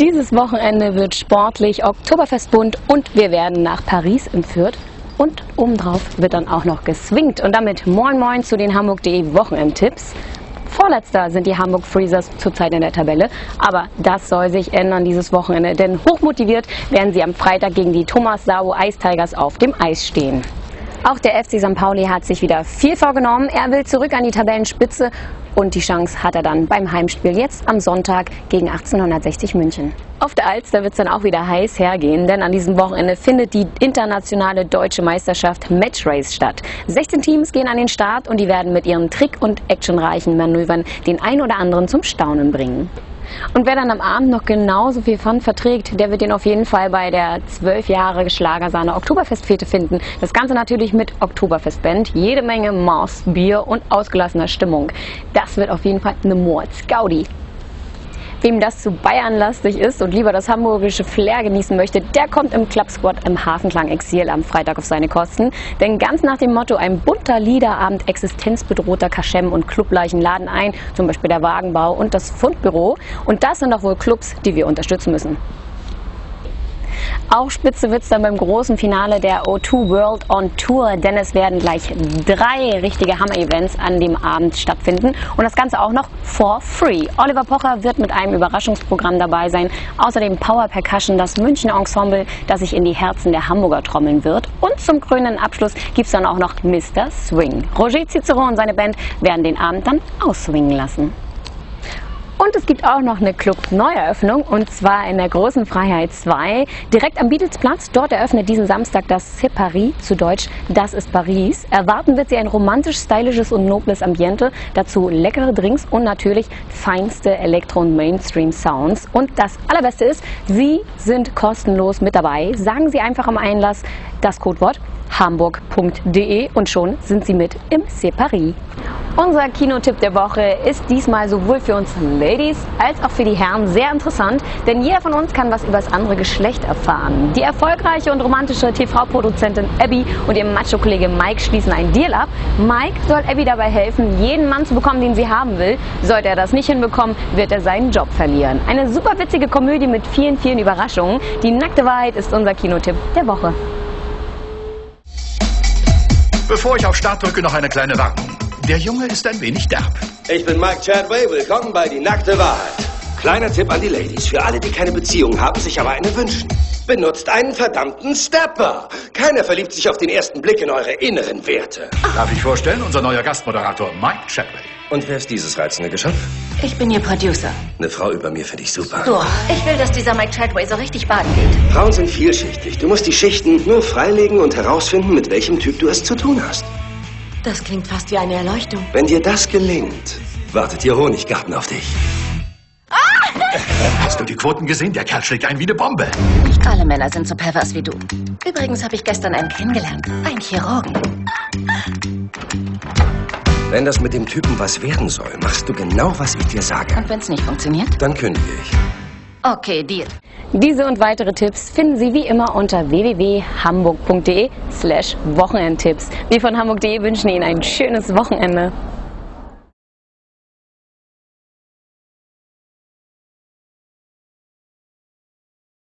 Dieses Wochenende wird sportlich Oktoberfestbunt und wir werden nach Paris entführt. Und obendrauf wird dann auch noch geswingt. Und damit moin moin zu den Hamburg.de Wochenendtipps. Vorletzter sind die Hamburg Freezers zurzeit in der Tabelle. Aber das soll sich ändern dieses Wochenende, denn hochmotiviert werden sie am Freitag gegen die Thomas Sau Ice auf dem Eis stehen. Auch der FC St. Pauli hat sich wieder viel vorgenommen. Er will zurück an die Tabellenspitze und die Chance hat er dann beim Heimspiel jetzt am Sonntag gegen 1860 München. Auf der Alster wird es dann auch wieder heiß hergehen, denn an diesem Wochenende findet die internationale deutsche Meisterschaft Match Race statt. 16 Teams gehen an den Start und die werden mit ihren trick- und actionreichen Manövern den ein oder anderen zum Staunen bringen. Und wer dann am Abend noch genauso viel Fun verträgt, der wird den auf jeden Fall bei der 12 Jahre Schlagersahne Oktoberfestfete finden. Das Ganze natürlich mit Oktoberfestband, jede Menge Maß, Bier und ausgelassener Stimmung. Das wird auf jeden Fall eine Mordsgaudi. Wem das zu Bayernlastig ist und lieber das hamburgische Flair genießen möchte, der kommt im Club Squad im Hafenklang Exil am Freitag auf seine Kosten. Denn ganz nach dem Motto ein bunter Liederabend existenzbedrohter Kaschem und Clubleichen laden ein, zum Beispiel der Wagenbau und das Fundbüro. Und das sind doch wohl Clubs, die wir unterstützen müssen. Auch spitze wird es dann beim großen Finale der O2 World on Tour, denn es werden gleich drei richtige Hammer-Events an dem Abend stattfinden und das Ganze auch noch for free. Oliver Pocher wird mit einem Überraschungsprogramm dabei sein, außerdem Power Percussion, das München Ensemble, das sich in die Herzen der Hamburger trommeln wird und zum krönenden Abschluss gibt es dann auch noch Mr. Swing. Roger Cicero und seine Band werden den Abend dann ausswingen lassen. Und es gibt auch noch eine Club-Neueröffnung und zwar in der Großen Freiheit 2, direkt am Beatlesplatz. Dort eröffnet diesen Samstag das C'est Paris, zu Deutsch Das ist Paris. Erwarten wird sie ein romantisch, stylisches und nobles Ambiente, dazu leckere Drinks und natürlich feinste Elektro- und Mainstream-Sounds. Und das Allerbeste ist, Sie sind kostenlos mit dabei. Sagen Sie einfach am Einlass das Codewort hamburg.de und schon sind Sie mit im C'est. Unser Kinotipp der Woche ist diesmal sowohl für uns Ladies als auch für die Herren sehr interessant, denn jeder von uns kann was über das andere Geschlecht erfahren. Die erfolgreiche und romantische TV-Produzentin Abby und ihr Macho-Kollege Mike schließen einen Deal ab. Mike soll Abby dabei helfen, jeden Mann zu bekommen, den sie haben will. Sollte er das nicht hinbekommen, wird er seinen Job verlieren. Eine super witzige Komödie mit vielen, vielen Überraschungen. Die nackte Wahrheit ist unser Kinotipp der Woche. Bevor ich auf Start drücke, noch eine kleine Warnung. Der Junge ist ein wenig derb. Ich bin Mike Chadway, willkommen bei Die nackte Wahrheit. Kleiner Tipp an die Ladies, für alle, die keine Beziehung haben, sich aber eine wünschen. Benutzt einen verdammten Stepper. Keiner verliebt sich auf den ersten Blick in eure inneren Werte. Darf ich vorstellen, unser neuer Gastmoderator Mike Chadway. Und wer ist dieses reizende Geschöpf? Ich bin Ihr Producer. Eine Frau über mir finde ich super. Du, ich will, dass dieser Mike Chadway so richtig baden geht. Frauen sind vielschichtig. Du musst die Schichten nur freilegen und herausfinden, mit welchem Typ du es zu tun hast. Das klingt fast wie eine Erleuchtung. Wenn dir das gelingt, wartet ihr Honiggarten auf dich. Hast du die Quoten gesehen? Der Kerl schlägt ein wie eine Bombe. Nicht alle Männer sind so pervers wie du. Übrigens habe ich gestern einen kennengelernt. Einen Chirurgen. Wenn das mit dem Typen was werden soll, machst du genau, was ich dir sage. Und wenn es nicht funktioniert? Dann kündige ich. Okay, Deal. Diese und weitere Tipps finden Sie wie immer unter www.hamburg.de slash Wochenendtipps. Wir von Hamburg.de wünschen Ihnen ein schönes Wochenende.